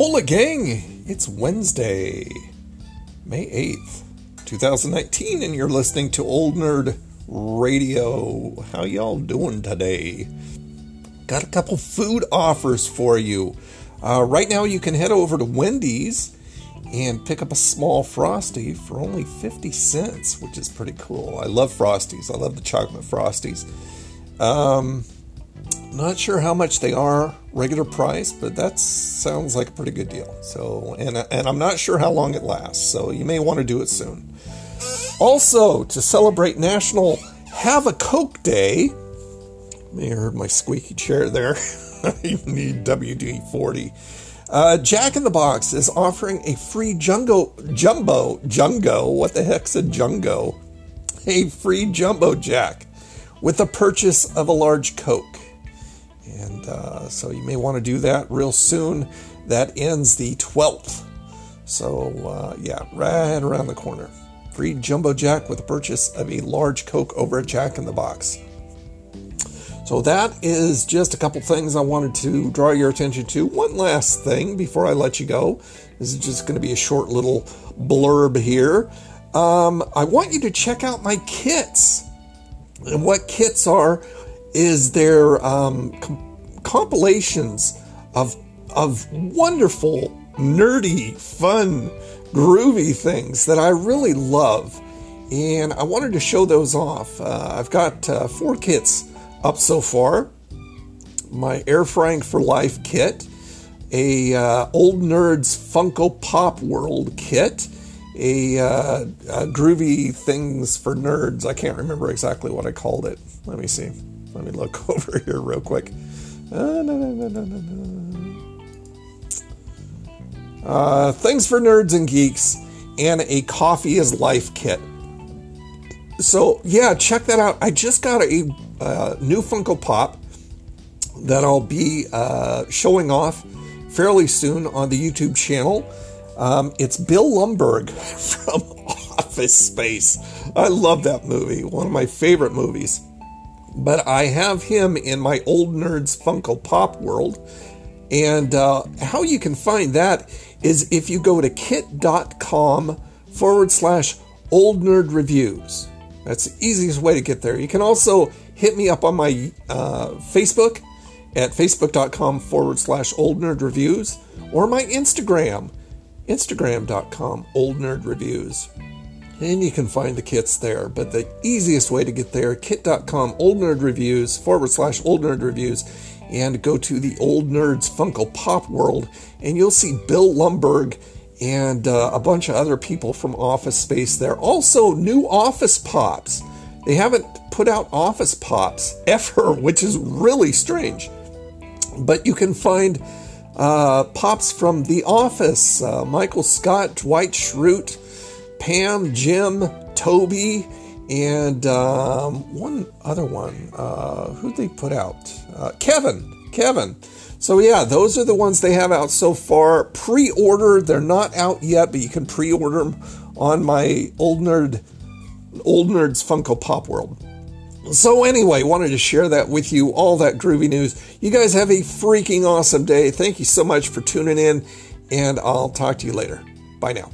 Hola, gang! It's Wednesday, May 8th, 2019, and you're listening to Old Nerd Radio. How y'all doing today? Got a couple food offers for you. Uh, right now, you can head over to Wendy's and pick up a small Frosty for only 50 cents, which is pretty cool. I love Frosties. I love the chocolate Frosties. Um, not sure how much they are regular price, but that sounds like a pretty good deal. So, and and I'm not sure how long it lasts. So you may want to do it soon. Also, to celebrate National Have a Coke Day, may have heard my squeaky chair there. you need WD 40. Uh, Jack in the Box is offering a free Jungo, Jumbo, Jungo, what the heck's a Jungo? A free Jumbo Jack with the purchase of a large Coke. Uh, so you may want to do that real soon. That ends the 12th. So, uh, yeah, right around the corner. Free Jumbo Jack with the purchase of a large Coke over at Jack in the Box. So, that is just a couple things I wanted to draw your attention to. One last thing before I let you go. This is just going to be a short little blurb here. Um, I want you to check out my kits. And what kits are is their um, compilations of of wonderful, nerdy, fun, groovy things that I really love, and I wanted to show those off. Uh, I've got uh, four kits up so far. My Air Frying for Life kit, a uh, Old Nerds Funko Pop World kit, a, uh, a groovy things for nerds. I can't remember exactly what I called it. Let me see. Let me look over here real quick. Uh, uh, things for nerds and geeks, and a coffee is life kit. So yeah, check that out. I just got a uh, new Funko Pop that I'll be uh, showing off fairly soon on the YouTube channel. Um, it's Bill Lumbergh from Office Space. I love that movie, one of my favorite movies. But I have him in my Old Nerds Funko Pop world. And uh, how you can find that is if you go to kit.com forward slash old nerd reviews. That's the easiest way to get there. You can also hit me up on my uh, Facebook at facebook.com forward slash old nerd reviews or my Instagram, instagram.com old nerd reviews. And you can find the kits there. But the easiest way to get there, kit.com old nerd reviews forward slash old nerd reviews and go to the Old Nerds Funko Pop world, and you'll see Bill Lumbergh and uh, a bunch of other people from Office Space there. Also, new Office Pops. They haven't put out Office Pops ever, which is really strange. But you can find uh, pops from The Office uh, Michael Scott, Dwight Schrute, Pam, Jim, Toby, and um, one other one. Uh, who'd they put out? Uh, Kevin. Kevin. So yeah, those are the ones they have out so far. Pre-order. They're not out yet, but you can pre-order them on my old nerd, old nerds Funko Pop World. So anyway, wanted to share that with you. All that groovy news. You guys have a freaking awesome day. Thank you so much for tuning in, and I'll talk to you later. Bye now.